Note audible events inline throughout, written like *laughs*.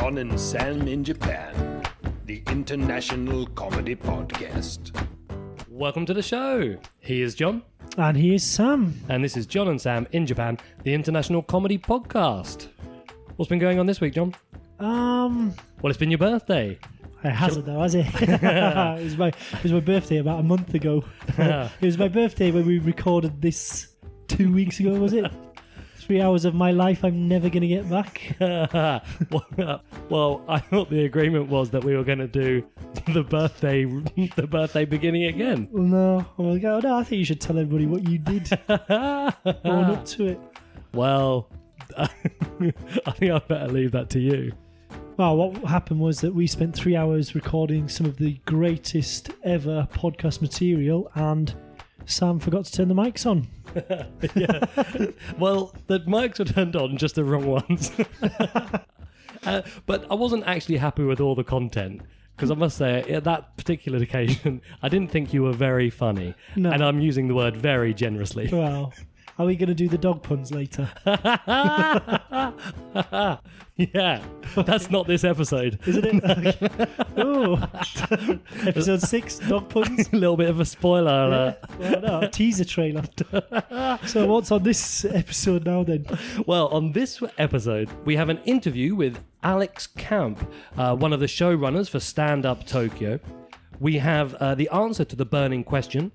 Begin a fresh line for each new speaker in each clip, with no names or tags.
John and Sam in Japan, the international comedy podcast.
Welcome to the show. He is John,
And here's Sam.
and this is John and Sam in Japan, the international comedy podcast. What's been going on this week, John?
Um,
Well, it's been your birthday.
it hasn't though, has it? *laughs* *laughs* it, was my, it was my birthday about a month ago. *laughs* it was my birthday when we recorded this two weeks ago, was it? Three hours of my life I'm never gonna get back.
well, *laughs* well, I thought the agreement was that we were going to do the birthday, the birthday beginning again.
Well, no, I'm oh, no, I think you should tell everybody what you did *laughs* going up to it.
Well, *laughs* I think I'd better leave that to you.
Well, what happened was that we spent three hours recording some of the greatest ever podcast material, and Sam forgot to turn the mics on. *laughs*
Well, the mics were turned on, just the wrong ones. *laughs* uh, but I wasn't actually happy with all the content. Because I must say, at that particular occasion, I didn't think you were very funny.
No.
And I'm using the word very generously.
Well, are we going to do the dog puns later? *laughs*
yeah, that's not this episode. *laughs*
Isn't it? oh, *laughs* episode six, dog puns.
a little bit of a spoiler alert.
Well, no, teaser trailer. so, what's on this episode now then?
Well, on this episode, we have an interview with Alex Camp, uh, one of the showrunners for Stand Up Tokyo. We have uh, the answer to the burning question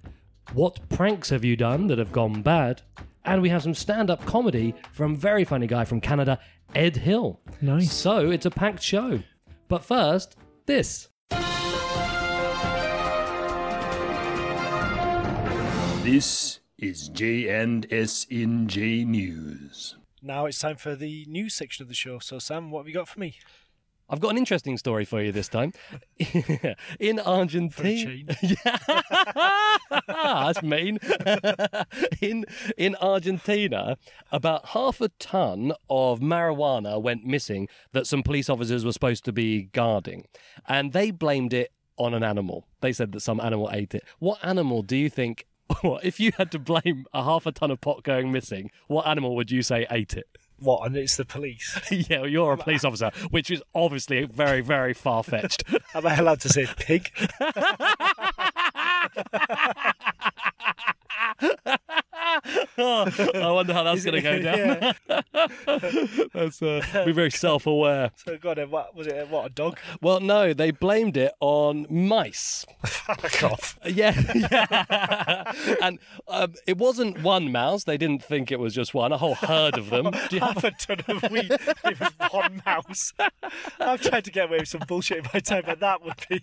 What pranks have you done that have gone bad? And we have some stand up comedy from very funny guy from Canada, Ed Hill.
Nice.
So it's a packed show. But first, this.
This is J&S in J News.
Now it's time for the news section of the show. So, Sam, what have you got for me?
I've got an interesting story for you this time. *laughs* In Argentina. *laughs* Yeah. *laughs* That's mean. in in Argentina, about half a ton of marijuana went missing that some police officers were supposed to be guarding. And they blamed it on an animal. They said that some animal ate it. What animal do you think if you had to blame a half a ton of pot going missing, what animal would you say ate it?
What? And it's the police. *laughs*
yeah, well, you're a police officer, which is obviously very, very far fetched. *laughs*
Am I allowed to say pig? *laughs*
Oh, I wonder how that's going to go down. *laughs* that's uh, be very *laughs* self-aware.
So, God, what was it? What a dog?
Well, no, they blamed it on mice. *laughs*
Fuck off.
Yeah, yeah. and um, it wasn't one mouse. They didn't think it was just one. A whole herd of them. Do you have-
a ton of weed. It was one mouse. I've tried to get away with some bullshit in my time, but that would be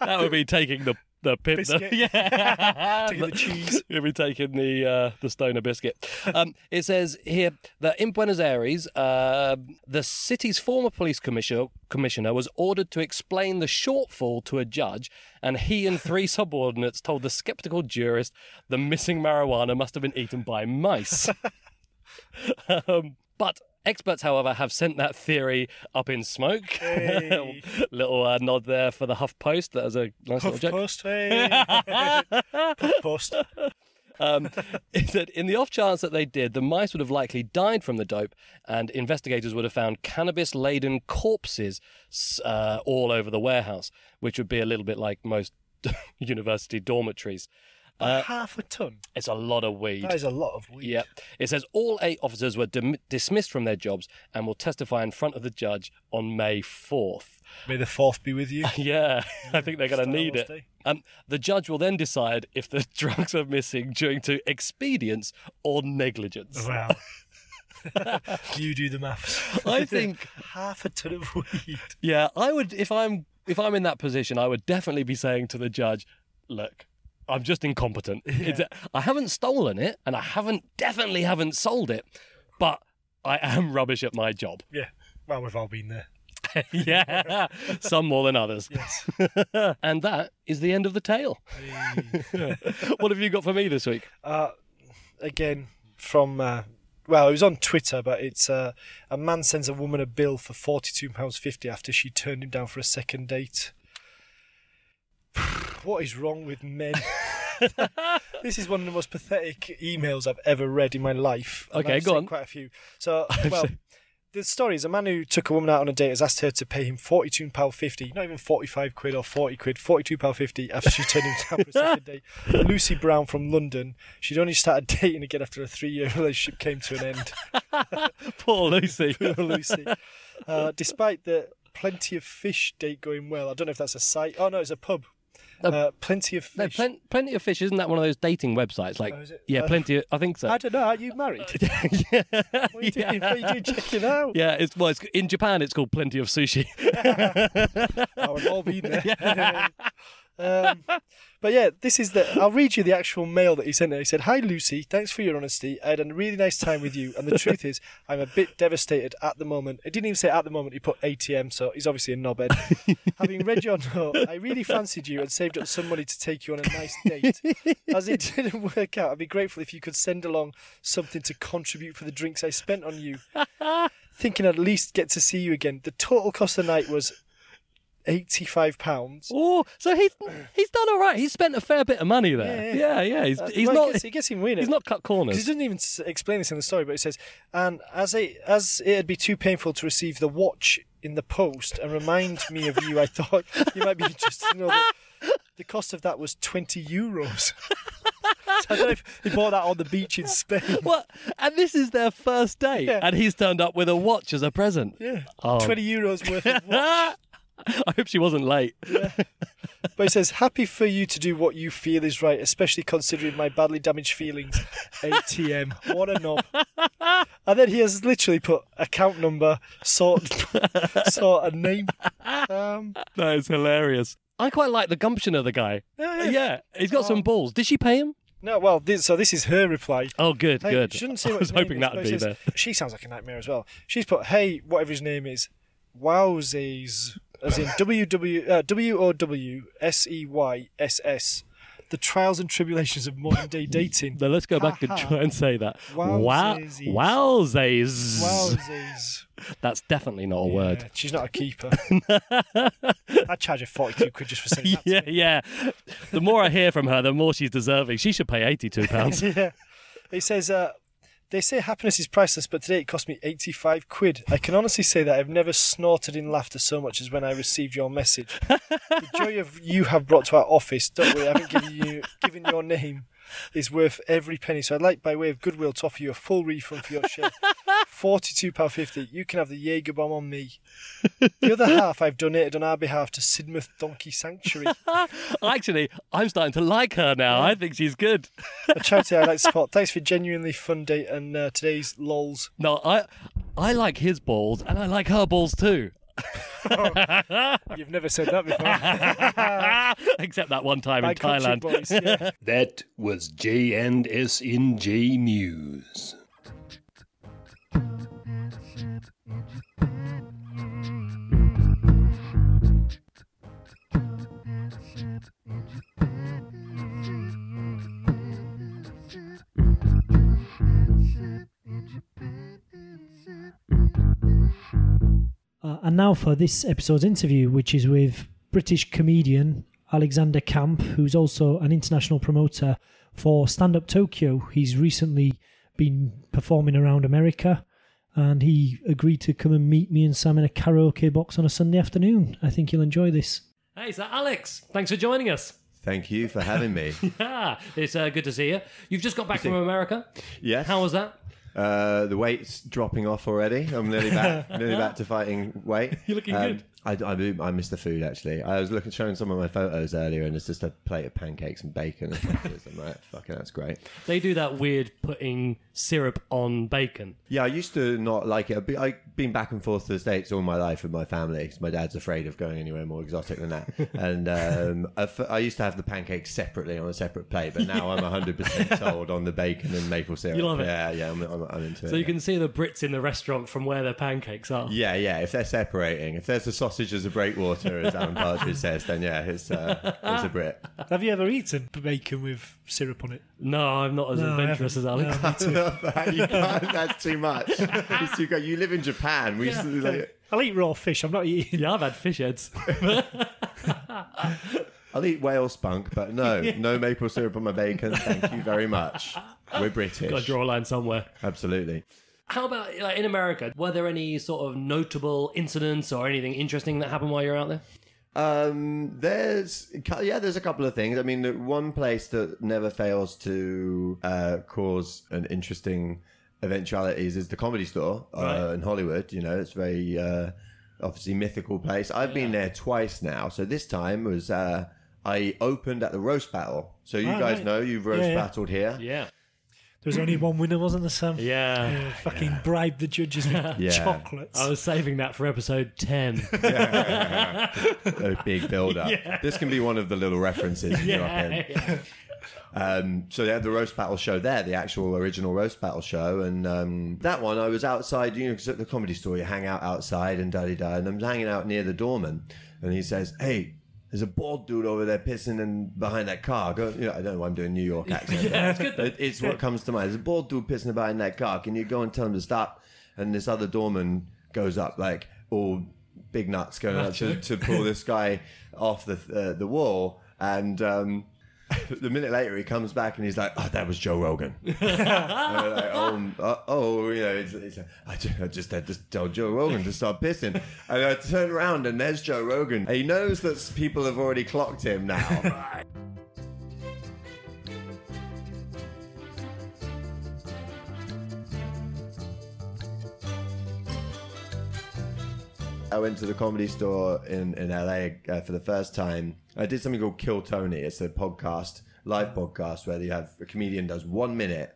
that would be taking the the pip. The,
Biscuit. *laughs*
yeah, *laughs*
Taking the cheese. *laughs*
You'll be taking the uh, the stoner biscuit. Um, it says here that in Buenos Aires, uh, the city's former police commissioner commissioner was ordered to explain the shortfall to a judge, and he and three subordinates told the skeptical jurist the missing marijuana must have been eaten by mice. um, but experts, however, have sent that theory up in smoke. *laughs*
Hey.
little uh, nod there for the Huff Post. That was a nice little
Puff
joke.
post. Hey. *laughs* Puff post.
um, *laughs* is that in the off chance that they did, the mice would have likely died from the dope, and investigators would have found cannabis laden corpses uh, all over the warehouse, which would be a little bit like most university dormitories. Uh,
Half a ton.
it's a lot of weed.
That is a lot of weed.
Yep. It says all eight officers were dim- dismissed from their jobs and will testify in front of the judge on May 4th.
May the fourth be with you. *laughs*
Yeah, I think they're going to need it. Um, the judge will then decide if the *laughs* drugs are missing due to expedience or negligence.
Wow. *laughs* you do the maths.
I think,
half a ton of weed.
yeah, I would if I'm if I'm in that position, I would definitely be saying to the judge, "Look, I'm just incompetent. *laughs* It's, I haven't stolen it, and I haven't definitely haven't sold it, but I am *laughs* rubbish at my job.
Yeah. Well, we've all been there. *laughs*
yeah, some more than others.
Yes.
and that is the end of the tale. what have you got for me this week?
Uh, again, from uh, well, it was on Twitter, but it's uh, a man sends a woman a bill for forty two pounds fifty after she turned him down for a second date. *sighs* what is wrong with men? *laughs* this is one of the most pathetic emails I've ever read in my life. and
Okay,
I've
go on.
Quite a few. So, *laughs* well, the story is a man who took a woman out on a date has asked her to pay him forty-two pound fifty, not even forty-five quid or forty quid, forty-two pound fifty after she turned him down for a second date. *laughs* Lucy Brown from London. She'd only started dating again after a three-year relationship came to an end.
Poor Lucy.
Poor Lucy. Uh, despite the plenty of fish date going well, I don't know if that's a site. Oh no, it's a pub. Uh, plenty of
No,
fish.
plen- plenty of fish. Isn't that one of those dating websites? Like,
Oh,
yeah,
Uh,
plenty. Of, I think so.
I don't know. Are you married? *laughs*
yeah,
What are you doing? What are you checking out?
yeah. It's well, it's, in Japan. It's called Plenty of Sushi.
Oh, we've all been there. Um, but yeah, this is the. I'll read you the actual mail that he sent her. He said, "Hi Lucy, thanks for your honesty. I had a really nice time with you, and the truth is, I'm a bit devastated at the moment. It didn't even say at the moment. He put ATM, so he's obviously a knobhead. *laughs* Having read your note, I really fancied you and saved up some money to take you on a nice date. As it didn't work out, I'd be grateful if you could send along something to contribute for the drinks I spent on you. Thinking I'd at least get to see you again. The total cost of the night was." Eighty-five pounds.
oh, so he's he's done all right. He's spent a fair bit of money there.
Yeah,
Yeah, yeah. He's
Uh,
he's
well,
not
He gets, he gets him winning.
he's not cut
corners. he doesn't even explain this in the story, but he says, and as it as it'd be too painful to receive the watch in the post and remind me of you, I thought you might be interested to know that the cost of that was twenty euros. *laughs* so I don't know if he bought that on the beach in Spain.
What? And this is their first date,
Yeah.
and he's turned up with a watch as a present.
Yeah,
Oh.
twenty euros worth of *laughs* watch. *laughs*
I hope she wasn't late. *laughs*
But he says, happy for you to do what you feel is right, especially considering my badly damaged feelings. ATM. What a knob. *laughs* And then he has literally put account number, sort, sort and name. Um,
That is hilarious. I quite like the gumption of the guy.
Yeah, yeah.
Yeah, he's got some balls. Did she pay him?
no, well, this, so this is her reply.
Oh, good,
Hey,
good.
Shouldn't say
I was hoping that'd be
says-
there.
She sounds like a nightmare as well. She's put, hey, whatever his name is, wowsies, as in W W uh, W O W S E Y S S. The trials and tribulations of modern day dating.
Now let's go back and try and say that. Wow.
Wowsies.
That's definitely not a word.
Yeah, she's not a keeper. *laughs* I'd charge her 42 quid just for saying that.
Yeah, yeah. The more I hear from her, the more she's deserving. She should pay eighty-two pounds. *laughs*
yeah. It says, uh, they say happiness is priceless, but today it cost me 85 quid. I can honestly say that I've never snorted in laughter so much as when I received your message. *laughs* the joy of you have brought to our office, don't worry, I haven't given you given your name, is worth every penny. So I'd like, by way of goodwill, to offer you a full refund for your share. *laughs* £42.50. You can have the Jaeger bomb on me. The other *laughs* half I've donated on our behalf to Sidmouth Donkey Sanctuary. *laughs*
Actually, I'm starting to like her now. I think she's good.
a charity I like to support. Thanks for genuinely fun date and uh, today's lols.
No, I I like his balls and I like her balls too. *laughs*
You've never said that before. *laughs*
Except that one time
My
in Thailand.
boys. Yeah.
That was J and S in J News.
And now for this episode's interview, which is with British comedian Alexander Camp, who's also an international promoter for Stand Up Tokyo. He's recently been performing around America and he agreed to come and meet me and Sam in a karaoke box on a Sunday afternoon. I think you'll enjoy this.
Hey, so Alex, thanks for joining us.
Thank you for having me. *laughs*
Ah, it's uh, good to see you. You've just got back from America.
yes.
How was that?
Uh, the weight's dropping off already. I'm nearly back, *laughs* nearly back to fighting weight.
You're looking
Um,
good.
I, I, I miss the food actually. I was looking, showing some of my photos earlier, and it's just a plate of pancakes and bacon and. I'm like, fucking, that's great.
They do that weird putting syrup on bacon.
Yeah, I used to not like it. I've been, back and forth to the States all my life with my family 'cause my dad's afraid of going anywhere more exotic than that. *laughs* and um, I, used to have the pancakes separately on a separate plate, but now I'm 100% *laughs* sold on the bacon and maple syrup.
You love it?
Yeah, yeah, I'm, I'm I'm, into it.
So you can see the Brits in the restaurant from where their pancakes are.
Yeah, yeah. If they're separating, if there's a sausage as a breakwater, as Alan Partridge says, then yeah, it's uh, it's a Brit.
Have you ever eaten bacon with syrup on it?
No, I'm not as
No, I
adventurous as
haven't.
Alex.
No, me too. *laughs*
you can't, that's too much. It's too good. You live in Japan. We used to, like,
I'll eat raw fish. I'm not eating.
Yeah, I've had fish heads. *laughs*
I'll eat whale spunk, but no, no maple syrup on my bacon. Thank you very much. We're British.
Got to draw a line somewhere.
Absolutely.
How about like, in America? Were there any sort of notable incidents or anything interesting that happened while you were out there?
Um, there's yeah, there's a couple of things. I mean, the one place that never fails to uh, cause an interesting eventualities is the Comedy Store uh,
Right.
in Hollywood. You know, it's very uh, obviously mythical place. I've been there twice now. So this time was uh, I opened at the roast battle. So you
Ah,
guys
right.
know you've roast
Yeah, yeah.
battled here.
Yeah.
There was only one winner, wasn't there, Sam?
Yeah.
Yeah, fucking bribed the judges with *laughs*
Yeah.
chocolates.
I was saving that for episode 10. *laughs*
yeah, A big build up. This can be one of the little references. you drop in.
yeah. *laughs*
Um, so they had the roast battle show there, the actual original roast battle show, and um, that one I was outside. You know, 'cause at the comedy store you hang out outside and da da da, and I'm hanging out near the doorman, and he says, "Hey." There's a bald dude over there pissing in behind that car. Go, you know, I don't know why I'm doing New York *laughs* accent.
Yeah, it's good.
It- It's what comes to mind. There's a bald dude pissing behind that car. Can you go and tell him to stop? And this other doorman goes up like all big nuts going up to, to pull this guy *laughs* off the uh, the wall. And um, *laughs* the minute later, he comes back and he's like, "Oh, that was Joe Rogan." *laughs* Like, oh, uh, oh, you know, it's, it's, I, just, I just had to tell Joe Rogan to stop pissing. And I turn around and there's Joe Rogan. He knows that people have already clocked him now. *laughs* I went to the comedy store in, in LA uh, for the first time. I did something called Kill Tony. It's a podcast, live podcast, where you have a comedian does one minute,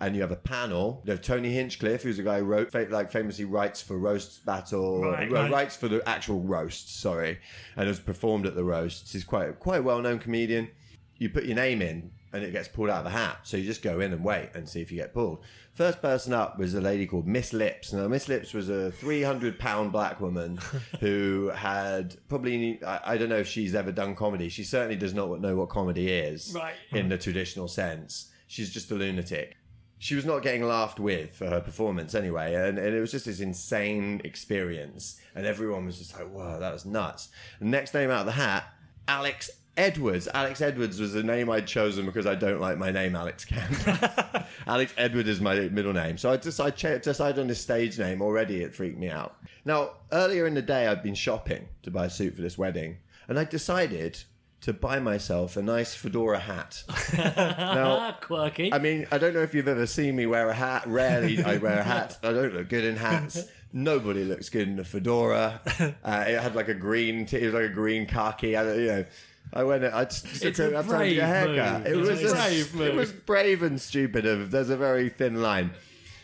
and you have a panel. You have Tony Hinchcliffe, who's a guy who wrote, fa- like famously writes for Roast Battle,
Right, right.
writes for the actual roasts. Sorry, and has performed at the roasts. He's quite quite a well known comedian. You put your name in, and it gets pulled out of the hat. So you just go in and wait and see if you get pulled. First person up was a lady called Miss Lips. Now, Miss Lips was a 300 pound black woman *laughs* who had probably, I, I don't know if she's ever done comedy. She certainly does not know what comedy is
Right.
in the traditional sense. She's just a lunatic. She was not getting laughed with for her performance anyway, and, and it was just this insane experience. And everyone was just like, whoa, that was nuts." The next name out of the hat, Alex Edwards. Alex Edwards was the name I'd chosen because I don't like my name, Alex Campbell. *laughs* Alex Edward is my middle name, so I decided, ch- decided on this stage name. Already, it freaked me out. Now, earlier in the day, I'd been shopping to buy a suit for this wedding, and I decided to buy myself a nice fedora hat. *laughs* now,
quirky.
I mean, I don't know if you've ever seen me wear a hat. Rarely I wear a hat. I don't look good in hats. Nobody looks good in a fedora. *laughs* Uh, it had like a green, t- it was like a green khaki. I, don't- you know, I went. I just,
It's a
time to get a haircut.
move.
It
It's
was
a
a-
brave move.
It was brave and stupid. Of there's a very thin line.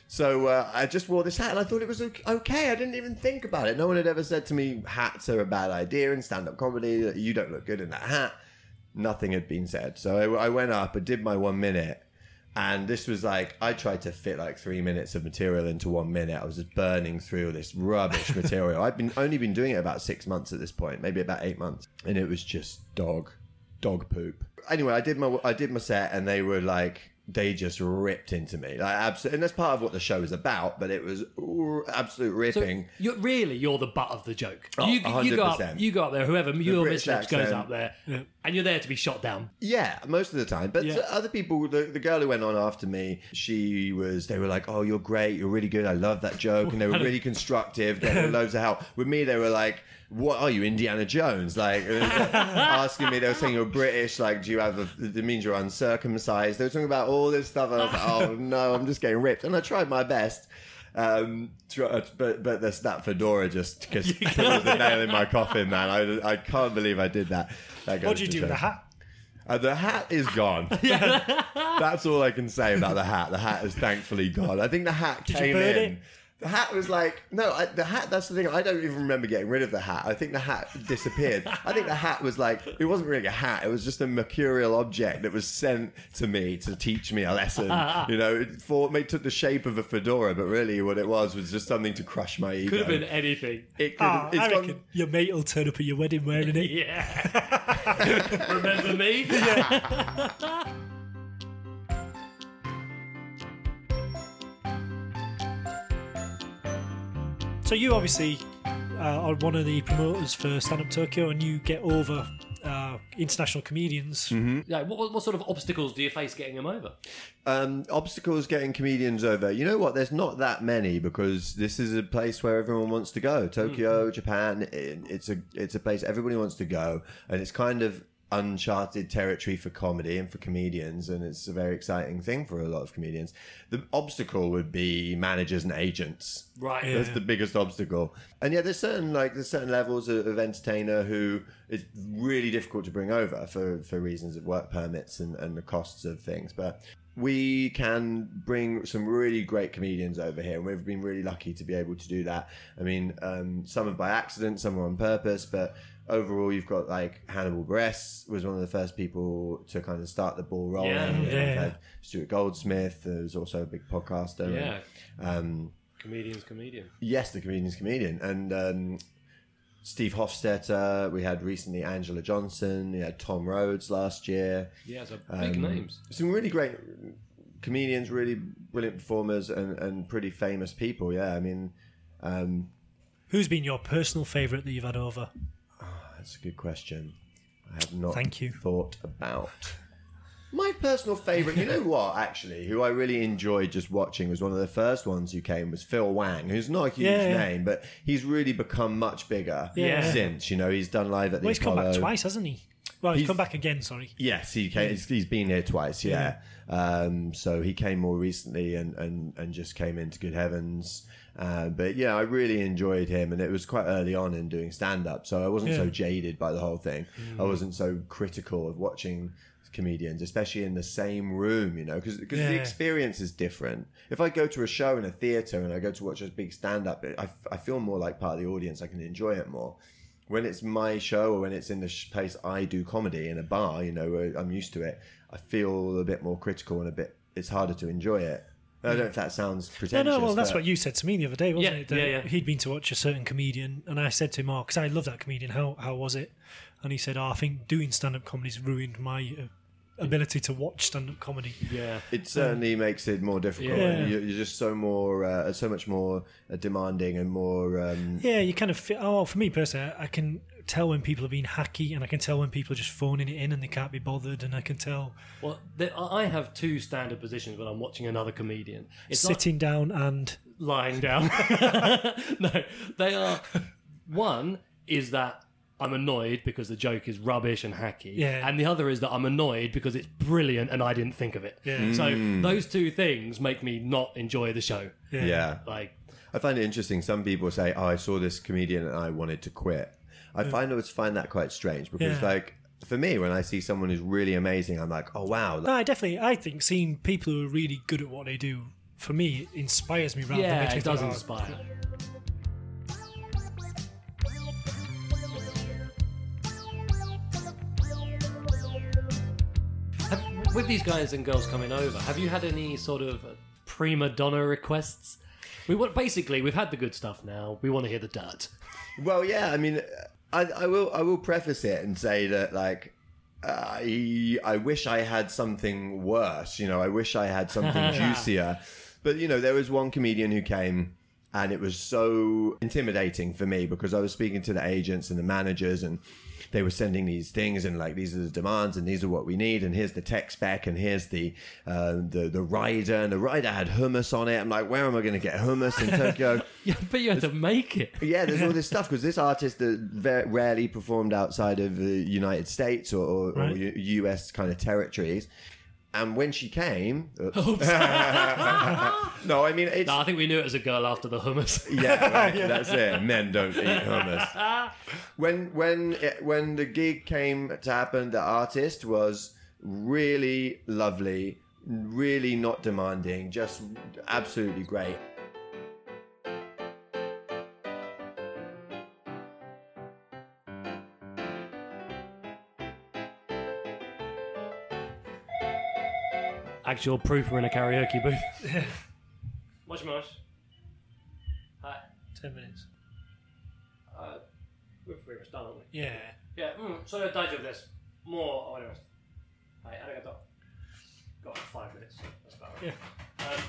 So uh, I just wore this hat and I thought it was ok- okay. I didn't even think about it. No one had ever said to me hats are a bad idea in stand-up comedy. You don't look good in that hat nothing had been said. So I, I went up, I did my one minute, and this was like I tried to fit like three minutes of material into one minute. I was just burning through this rubbish *laughs* material. I've been only been doing it about six months at this point, maybe about eight months, and it was just dog, dog poop. Anyway, I did my I did my set, and they were like. They just ripped into me, like absolutely, and that's part of what the show is about. But it was r- absolute
so
ripping.
you're really you're the butt of the joke.
Oh,
you, you go up,
100%.
you go up there. Whoever your
British
goes up there, and you're there to be shot down.
Yeah, most of the time. But
Yeah.
other people, the, the girl who went on after me, she was, they were like, oh, you're great. You're really good. I love that joke. And they were *laughs* really constructive, gave *laughs* me loads of help. With me, they were like, what are you, Indiana Jones? Like, *laughs* asking me, they were saying you're British. Like, do you have a, it means you're uncircumcised. They were talking about all this stuff. And I was like, oh, *laughs* no, I'm just getting ripped. And I tried my best. Um, but but this, that fedora just *laughs* because was *laughs* the nail in my coffin, man. I, I can't believe I did that. that
What do you do with the hat?
Uh, the hat is gone. That's all I can say about the hat. The hat is thankfully gone. I think the hat
Did you
came in.
it?
The hat was like no, I, the hat. That's the thing. I don't even remember getting rid of the hat. I think the hat disappeared. I think the hat was like it wasn't really a hat. It was just a mercurial object that was sent to me to teach me a lesson. *laughs* you know, it, for it took the shape of a fedora, but really what it was was just something to crush my ego.
Could have been anything.
It could.
Ah,
it's
I
gone-
your mate will turn up at your wedding wearing it. *laughs*
Yeah. *laughs* Remember me?
So you obviously uh, are one of the promoters for Stand Up Tokyo, and you get over uh, international comedians.
Yeah. What, what, what sort of obstacles do you face getting them over?
Um, obstacles getting comedians over. You know what? There's not that many because this is a place where everyone wants to go. Tokyo, Japan. It, it's a it's a place everybody wants to go, and it's kind of uncharted territory for comedy and for comedians, and it's a very exciting thing for a lot of comedians. The obstacle would be managers and agents.
Right.
That's the biggest obstacle. And yeah, there's certain like there's certain levels of, of entertainer who it's really difficult to bring over for, for reasons of work permits and, and the costs of things. But we can bring some really great comedians over here, and we've been really lucky to be able to do that. I mean, um, some are by accident, some are on purpose, but overall, you've got like Hannibal Buress was one of the first people to kind of start the ball rolling.
Yeah,
yeah.
had Stuart Goldsmith, who's also a big podcaster.
Yeah.
Um,
Comedian's comedian.
Yes, the comedian's comedian. And um, Steve Hofstetter, we had recently Angela Johnson, we had Tom Rhodes last year.
Yeah, so big
Um,
names.
Some really great comedians, really brilliant performers, and, and pretty famous people. Yeah, I mean, um,
Who's been your personal favourite that you've had over?
That's a good question. I have not
Thank you.
thought about. My personal favourite, you know *laughs* what, actually, who I really enjoyed just watching was one of the first ones who came was Phil Wang, who's not a huge
Yeah,
name, but he's really become much bigger
Yeah.
since. You know, he's done live at the
Well, he's come back
Apollo.
twice, hasn't he? Well, he's,
He's-
come back again. Sorry.
Yes, he came, he's, he's been here twice. Yeah, Um, so he came more recently and, and, and just came into Good Heavens. Uh, but yeah, I really enjoyed him, and it was quite early on in doing stand up, so I wasn't so jaded by the whole thing. I wasn't so critical of watching comedians, especially in the same room, you know, because the experience is different. If I go to a show in a theater and I go to watch a big stand up, I, I feel more like part of the audience. I can enjoy it more when it's my show or when it's in the sh- place I do comedy in a bar, you know, where I'm used to it, I feel a bit more critical and a bit, it's harder to enjoy it. I don't know if that sounds
No,
pretentious.
no. Well, that's
but-
what you said to me the other day, wasn't
Yeah,
it? That
yeah, yeah.
He'd been to watch a certain comedian, and I said to him, "Oh, because I love that comedian. How how was it?" And he said, "Oh, I think doing stand up comedy's ruined my uh, ability to watch stand up comedy."
Yeah.
It certainly makes it more difficult.
Yeah.
You're, you're just so more, uh, so much more uh, demanding and more. Um,
Yeah, you kind of feel. Oh, for me personally, I I can tell when people are being hacky, and I can tell when people are just phoning it in and they can't be bothered, and I can tell
Well, there, I I have two standard positions when I'm watching another comedian. It's not
sitting down and
lying down. *laughs* no, they are. One is that I'm annoyed because the joke is rubbish and hacky.
Yeah.
And the other is that I'm annoyed because it's brilliant and I didn't think of it.
Yeah.
So mm. those two things make me not enjoy the show.
yeah,
yeah.
Like,
I find it interesting. Some people say, "Oh, I saw this comedian and I wanted to quit." I find I find that quite strange because,
Yeah.
like, for me, when I see someone who's really amazing, I'm like, "Oh wow,
No, I definitely. I think seeing people who are really good at what they do, for me, inspires me rather than
yeah,
makes me
it does
think, oh,
inspire. With these guys and girls coming over, have you had any sort of prima donna requests? We want basically we've had the good stuff now. We want to hear the dirt.
Well, yeah. I mean, I, I will. I will preface it and say that, like, I I wish I had something worse. You know, I wish I had something *laughs* juicier. But you know, there was one comedian who came. And it was so intimidating for me because I was speaking to the agents and the managers, and they were sending these things and like these are the demands and these are what we need, and here's the tech spec and here's the uh, the the rider and the rider had hummus on it. I'm like, where am I going to get hummus in Tokyo?
Yeah, *laughs* but you had to make it.
Yeah, there's all this *laughs* stuff because this artist that very rarely performed outside of the United States or, or, or U- US kind of territories. And when she came, uh, *laughs* oops. *laughs* no, I mean it's
No, I think we knew it as a girl after the hummus. *laughs*
yeah, right, that's it. Men don't eat hummus. When when it, when the gig came to happen, the artist was really lovely, really not demanding, just absolutely great.
actual proof we're in a karaoke booth. *laughs* Yeah. Much, much. Hi.
Ten minutes.
Uh, we're pretty much done, aren't we?
Yeah.
Yeah, mm, so the danger of this. More, oh, whatever. Hey, arigato. Got five minutes, that's about right.
Yeah.
Um,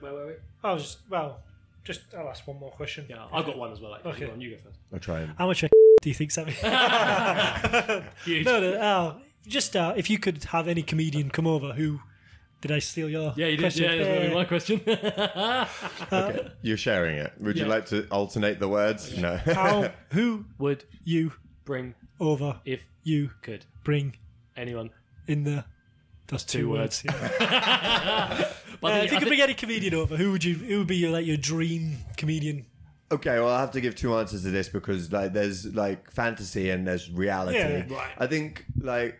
where were we?
I was, just, well, just, I'll ask one more question.
Yeah, I've got one as well, actually.
Okay.
Go on, you go first.
I'll try and...
How much do you think, Sammy? *laughs* *laughs*
Huge.
no, no, uh, just uh, if you could have any comedian come over who did I steal your?
Yeah, you did.
question?
Yeah, that's gonna my question. *laughs*
Okay, you're sharing it. Would you
Yeah.
like to alternate the words? No.
How? *laughs* Who
Would
you
bring
over?
if
You
could
bring
anyone?
in the. That's two,
two
words.
words.
yeah. *laughs*
But
Uh,
I
if you
think-
could bring any comedian over, who would you? Who would be your like your dream comedian?
Okay, well, I have to give two answers to this because like there's like fantasy and there's reality.
Yeah,
right.
I think like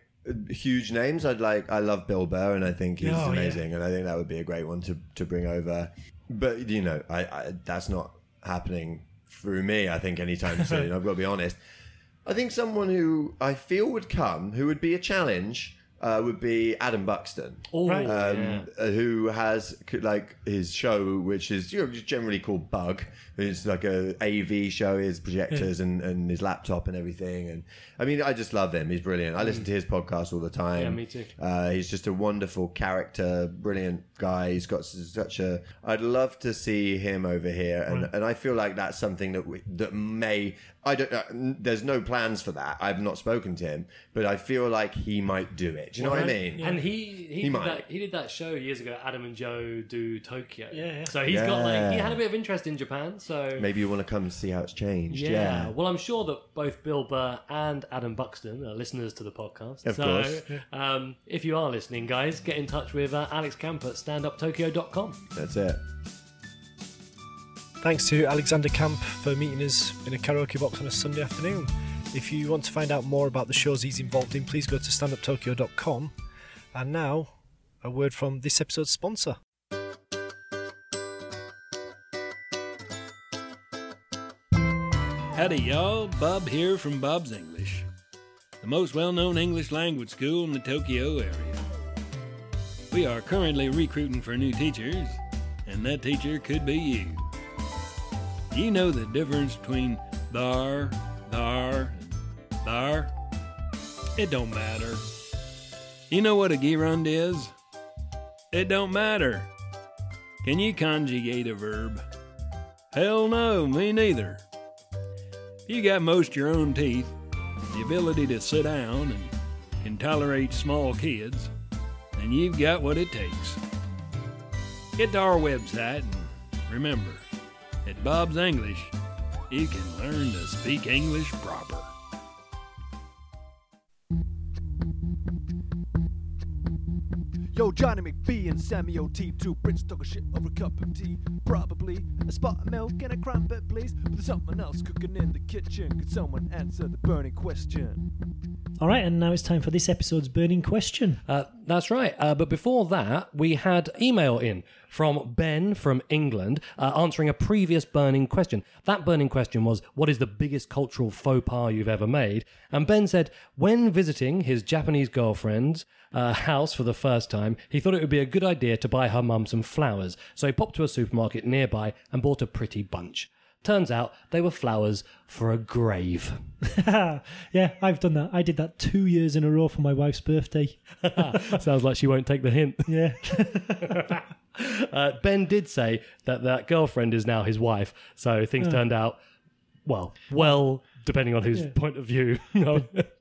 huge names. I'd like. I love Bill Burr, and I think he's
Oh, yeah.
amazing, and I think that would be a great one to to bring over. But you know, I, I that's not happening through me. I think anytime soon. *laughs* I've got to be honest. I think someone who I feel would come, who would be a challenge, uh, would be Adam Buxton.
Oh,
um,
yeah.
uh, who has like his show, which is you know just generally called Bug. It's like a AV show, his projectors and, and his laptop and everything. And I mean, I just love him. He's brilliant. I listen to his podcast all the time.
Yeah, me too.
Uh, he's just a wonderful character, brilliant guy. He's got such a. I'd love to see him over here, and and I feel like that's something that we, that may. I don't. Uh, there's no plans for that. I've not spoken to him, but I feel like he might do it. Do you know what I mean?
And he he, did
might.
that, he did that show years ago. Adam and Joe do Tokyo.
Yeah, yeah.
So he's got like he
Yeah.
had a bit of interest in Japan. So
Maybe you want to come and see how it's changed.
yeah.
Yeah.
Well, I'm sure that both Bill Burr and Adam Buxton are listeners to the podcast.
Of
so,
course.
Um, if you are listening, guys, get in touch with uh, Alex Camp at standuptokyo.com.
That's it.
Thanks to Alexander Camp for meeting us in a karaoke box on a Sunday afternoon. If you want to find out more about the shows he's involved in, please go to standuptokyo.com. And now, a word from this episode's sponsor.
Howdy, y'all. Bob here from Bob's English, the most well known English language school in the Tokyo area. We are currently recruiting for new teachers, and that teacher could be you. You know the difference between thar, thar, and thar? It don't matter. You know what a gerund is? It don't matter. Can you conjugate a verb? Hell no, me neither. If you got most your own teeth, the ability to sit down, and can tolerate small kids, then you've got what it takes. Get to our website and remember, at Bob's English, you can learn to speak English proper.
Yo, Johnny McBee and Sammy O.T. Two Brits talk a shit over a cup of tea. Probably a spot of milk and a crumpet, please. But there's something else cooking in the kitchen. Could someone answer the burning question?
All right, and now it's time for this episode's burning question.
Uh, that's right. Uh, but before that, we had email in from Ben from England uh, answering a previous burning question. That burning question was, What is the biggest cultural faux pas you've ever made? And Ben said, When visiting his Japanese girlfriend's uh, house for the first time, he thought it would be a good idea to buy her mum some flowers. So he popped to a supermarket nearby and bought a pretty bunch. Turns out they were flowers for a grave. *laughs*
yeah, I've done that. I did that two years in a row for my wife's birthday. *laughs*
Sounds like she won't take the hint.
Yeah. *laughs*
Uh, ben did say that that girlfriend is now his wife, so things turned out well, well, depending on whose point of view.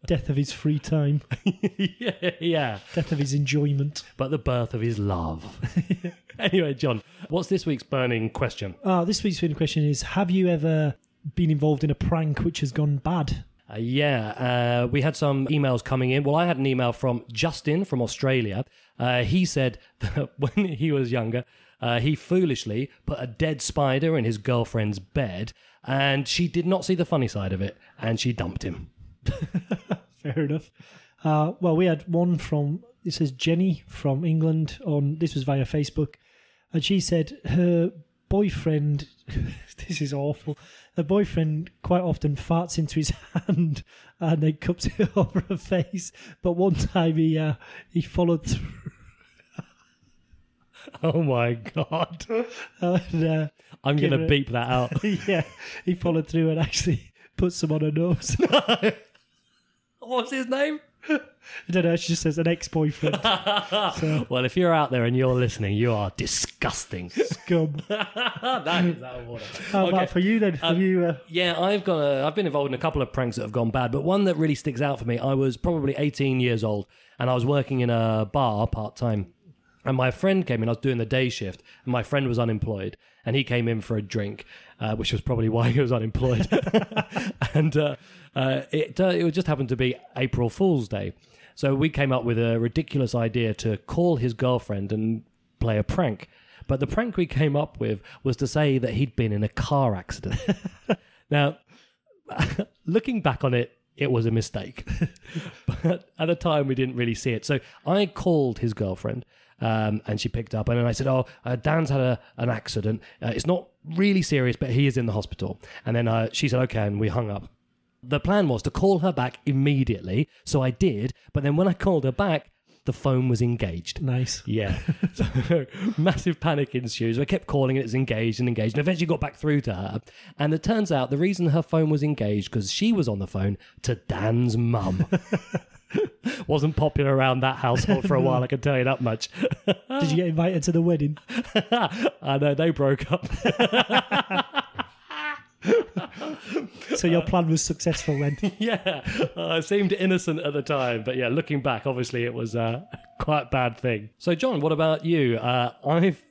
Death of his free time,
yeah, yeah,
death of his enjoyment.
but the birth of his love. *laughs* anyway, John, what's this week's burning question?
Ah, this week's burning question is Have you ever been involved in a prank which has gone bad?
Uh, yeah, uh, we had some emails coming in. Well, I had an email from Justin from Australia. Uh, he said *laughs* that when he was younger, uh, he foolishly put a dead spider in his girlfriend's bed, and she did not see the funny side of it, and she dumped him. *laughs*
Fair enough. Uh, well, we had one from it says Jenny from England on this was via Facebook, and she said her boyfriend. *laughs* this is awful. Her boyfriend quite often farts into his *laughs* hand and then cups it *laughs* over her face. But one time he uh, he followed through.
Oh my god!
and, uh,
I'm gonna beep that out.
yeah, he followed through and actually put some on her nose.
What's his name?
I don't know. She just says an ex-boyfriend. *laughs*
Well, if you're out there and you're listening, you are disgusting.
Scum. *laughs*
that is out of order.
How
Okay.
about for you then? Have you? Uh,
Yeah, I've got. A, I've been involved in a couple of pranks that have gone bad, but one that really sticks out for me. I was probably 18 years old, and I was working in a bar part time. And my friend came in. I was doing the day shift, and my friend was unemployed, and he came in for a drink, uh, which was probably why he was unemployed. *laughs* *laughs* and uh, uh, it uh, it just happened to be April Fool's Day, so we came up with a ridiculous idea to call his girlfriend and play a prank. But the prank we came up with was to say that he'd been in a car accident. *laughs* now, looking back on it, it was a mistake. but at the time, we didn't really see it. So I called his girlfriend. Um, and she picked up, and then I said, "Oh, uh, Dan's had a, an accident. Uh, it's not really serious, but he is in the hospital." And then uh, she said, "Okay," and we hung up. The plan was to call her back immediately, so I did. But then when I called her back, the phone was engaged.
nice.
Yeah. *laughs* so massive panic ensues. I kept calling and it, was engaged and engaged, and eventually got back through to her. And it turns out the reason her phone was engaged because she was on the phone to Dan's mum. *laughs* *laughs* Wasn't popular around that household for a while, I can tell you that much. *laughs*
Did you get invited to the wedding? *laughs*
I know they broke up.
So your plan was successful then.
yeah, uh, seemed innocent at the time, but yeah, looking back, obviously it was uh, quite a bad thing. So, John, what about you? Uh, I've,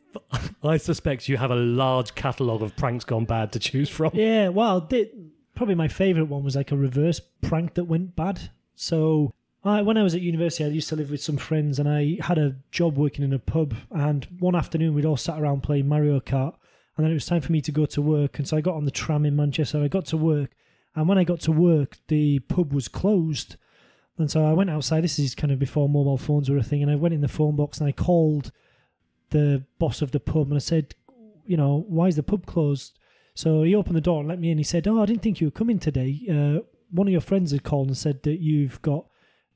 I suspect you have a large catalogue of pranks gone bad to choose from.
Yeah, well, the, probably my favourite one was like a reverse prank that went bad. So, I, when I was at university, I used to live with some friends, and I had a job working in a pub. And one afternoon, we'd all sat around playing Mario Kart, and then it was time for me to go to work. And so I got on the tram in Manchester, I got to work. And when I got to work, the pub was closed. And so I went outside. This is kind of before mobile phones were a thing, and I went in the phone box and I called the boss of the pub and I said, you know, why is the pub closed? So he opened the door and let me in. He said, "Oh, I didn't think you were coming today. Uh, one of your friends had called and said that you've got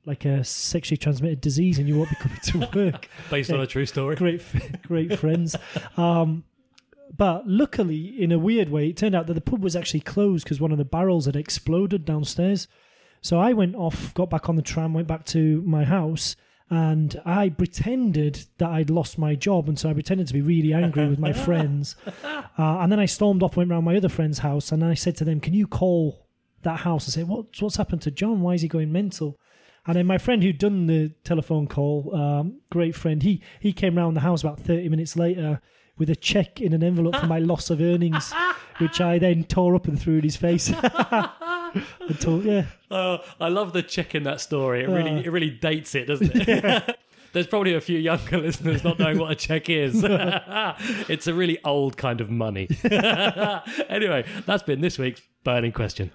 like a sexually transmitted disease and you won't be coming to *laughs* work."
Based on a true story.
great, great friends. Um, but luckily, in a weird way, it turned out that the pub was actually closed because one of the barrels had exploded downstairs. So I went off, got back on the tram, went back to my house, and I pretended that I'd lost my job, and so I pretended to be really angry with my *laughs* friends. Uh, and then I stormed off, went round my other friend's house, and I said to them, "Can you call that house and say what's what's happened to John? Why is he going mental?" And then my friend who'd done the telephone call, um, great friend, he he came round the house about thirty minutes later with a check in an envelope for my *laughs* loss of earnings, which I then tore up and threw in his face. *laughs* told, yeah,
Oh, I love the check in that story. It really,
Uh.
it really dates it, doesn't it? *laughs* There's probably a few younger listeners not knowing what a check is. it's a really old kind of money. anyway, that's been this week's burning question.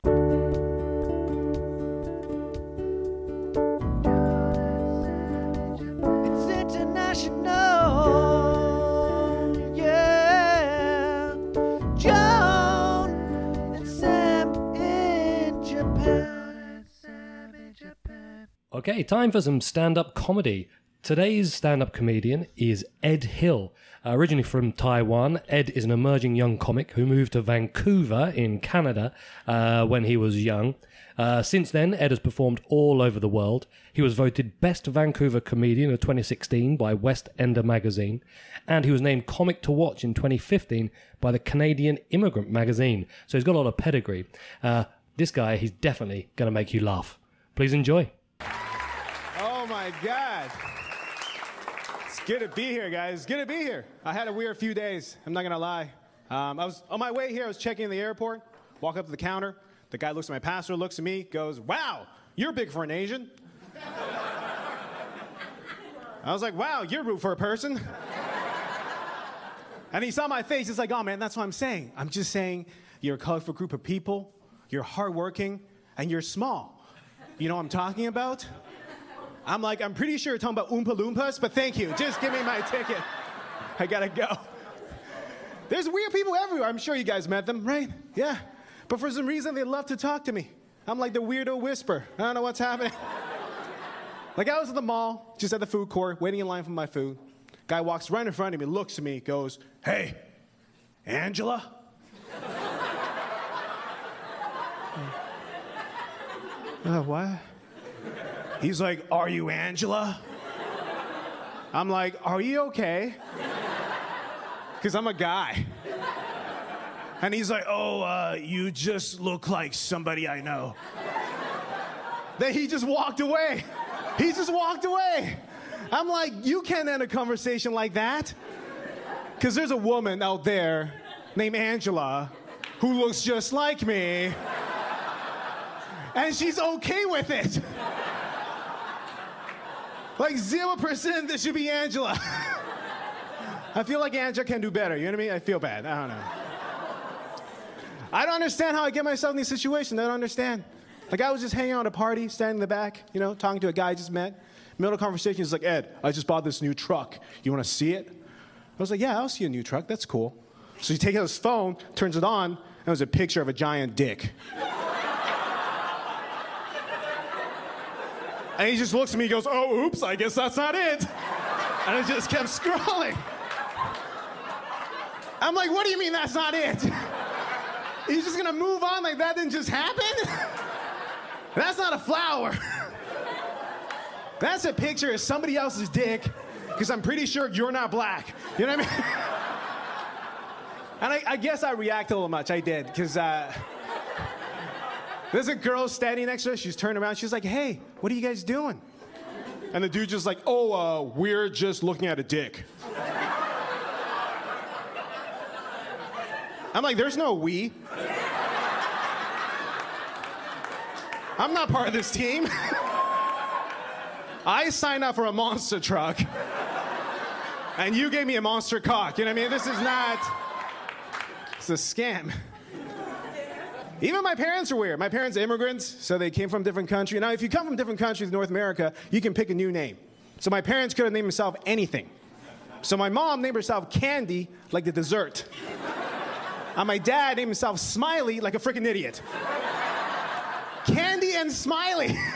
Okay, time for some stand up comedy. Today's stand up comedian is Ed Hill. Uh, originally from Taiwan, Ed is an emerging young comic who moved to Vancouver in Canada uh, when he was young. Uh, since then, Ed has performed all over the world. He was voted Best Vancouver Comedian of 2016 by West Ender magazine, and he was named Comic to Watch in 2015 by the Canadian Immigrant magazine. So he's got a lot of pedigree. Uh, this guy, he's definitely going to make you laugh. Please enjoy.
My God. It's good to be here, guys. It's good to be here. I had a weird few days. I'm not gonna lie. Um, I was on my way here. I was checking in the airport. Walk up to the counter. The guy looks at my passport, looks at me, goes, "Wow, you're big for an Asian." I was like, "Wow, you're rude for a person." and he saw my face. He's like, "Oh man, that's what I'm saying. I'm just saying you're a colorful group of people. You're hardworking, and you're small. You know what I'm talking about?" I'm like, I'm pretty sure you're talking about Oompa Loompas, but thank you. Just give me my ticket. I gotta go. There's weird people everywhere. I'm sure you guys met them, right? Yeah. But for some reason, they love to talk to me. I'm like the weirdo whisper. I don't know what's happening. like, I was at the mall, just at the food court, waiting in line for my food. Guy walks right in front of me, looks at me, goes, Hey, Angela? *laughs* uh, what? He's like, Are you Angela? I'm like, Are you okay? Because I'm a guy. And he's like, Oh, uh, you just look like somebody I know. then he just walked away. He just walked away. I'm like, You can't end a conversation like that. Because there's a woman out there named Angela who looks just like me. And she's okay with it. Like 0% this should be Angela. *laughs* I feel like Angela can do better. You know what I mean? I feel bad. I don't know. I don't understand how I get myself in these situations. I don't understand. Like I was just hanging out at a party, standing in the back, you know, talking to a guy I just met. Middle of conversation, he's like, Ed, I just bought this new truck. You want to see it? I was like, Yeah, I'll see a new truck. That's cool. So he takes out his phone, turns it on, and it was a picture of a giant dick. And he just looks at me and goes, Oh, oops, I guess that's not it. And I just kept scrolling. I'm like, What do you mean that's not it? He's just gonna move on like that didn't just happen? That's not a flower. That's a picture of somebody else's dick, because I'm pretty sure you're not black. You know what I mean? *laughs* And I, I guess I reacted a little much. I did, because uh, there's a girl standing next to her. She's turned around. She's like, hey, what are you guys doing? And the dude's just like, oh, uh, we're just looking at a dick. I'm like, there's no we. I'm not part of this team. *laughs* I signed up for a monster truck. And you gave me a monster cock. You know what I mean? This is not. It's a scam. Even my parents are weird. My parents are immigrants, so they came from different countries. Now, if you come from different countries in North America, you can pick a new name. So my parents could have named themselves anything. So my mom named herself Candy, like the dessert. And my dad named himself Smiley, like a freaking idiot. Candy and Smiley. *laughs*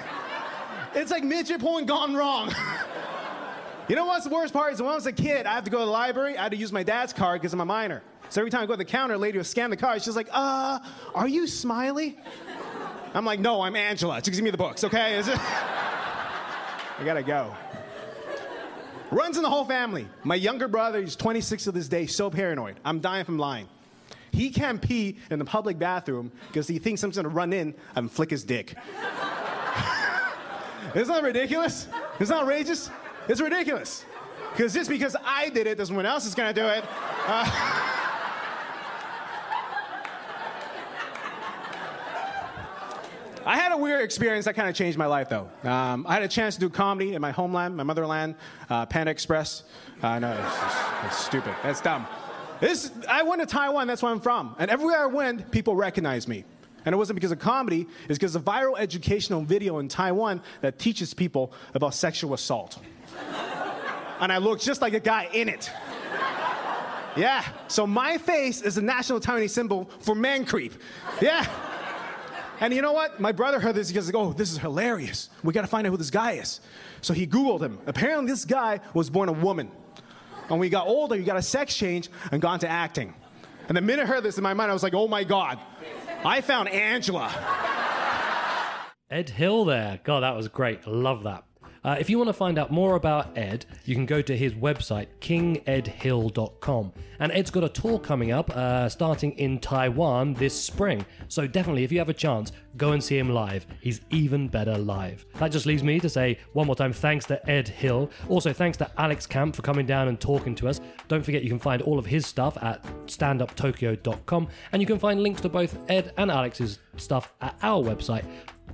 It's like midget porn gone wrong. *laughs* You know what's the worst part is when I was a kid, I had to go to the library, I had to use my dad's card because I'm a minor. So every time I go to the counter, a lady will scan the card. She's like, uh, are you Smiley? I'm like, no, I'm Angela. Just give me the books, okay? Is it? I gotta go. Runs in the whole family. My younger brother, he's 26 to this day, so paranoid. I'm dying from lying. He can't pee in the public bathroom because he thinks I'm gonna run in and flick his dick. *laughs* Isn't that ridiculous? It's not outrageous. It's ridiculous. Because just because I did it doesn't mean else is gonna do it. Uh, *laughs* I had a weird experience that kind of changed my life, though. Um, I had a chance to do comedy in my homeland, my motherland, uh, Panda Express. Uh, know, it's, stupid. That's dumb. This, I went to Taiwan, that's where I'm from. And everywhere I went, people recognized me. And it wasn't because of comedy, it's because of a viral educational video in Taiwan that teaches people about sexual assault. and I look just like a guy in it. Yeah, so my face is a national Taiwanese symbol for man creep. Yeah. And you know what? My brother heard this. He goes, "Oh, this is hilarious. We got to find out who this guy is." So he Googled him. Apparently, this guy was born a woman. And when he got older, he got a sex change and got into acting. And the minute I heard this in my mind, I was like, "Oh my god, I found Angela."
Ed Hill there. God, that was great. Love that. Uh, if you want to find out more about Ed, you can go to his website, kingedhill.com. And Ed's got a tour coming up uh, starting in Taiwan this spring. So definitely, if you have a chance, go and see him live. He's even better live. That just leaves me to say one more time thanks to Ed Hill. Also, thanks to Alex Camp for coming down and talking to us. Don't forget, you can find all of his stuff at standuptokyo.com. And you can find links to both Ed and Alex's stuff at our website,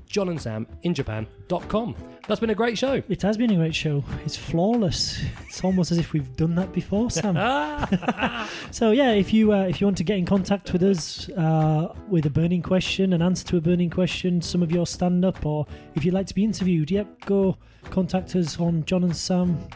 johnandsaminjapan.com. That's been a great show.
It has been a great show. It's flawless. It's almost as if we've done that before, Sam. *laughs* so yeah, if you uh, if you want to get in contact with us uh, with a burning question, an answer to a burning question, some of your stand up, or if you'd like to be interviewed, yep, go contact us on John and Sam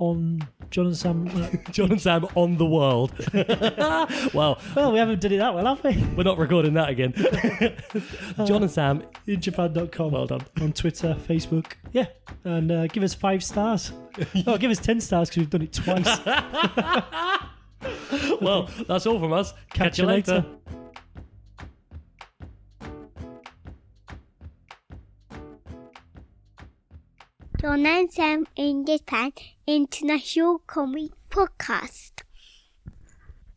on John and Sam. uh, *laughs*
John and Sam on the world. *laughs* well,
well, we haven't done it that well, have we?
we're not recording that again. *laughs* John and Sam.
In Japan.com.
Well done.
On Twitter, Facebook. Yeah. And uh, give us five stars. oh, give us 10 stars because we've done it twice.
Well, that's all from us. Catch, you later.
John and Sam in Japan International Comic Podcast.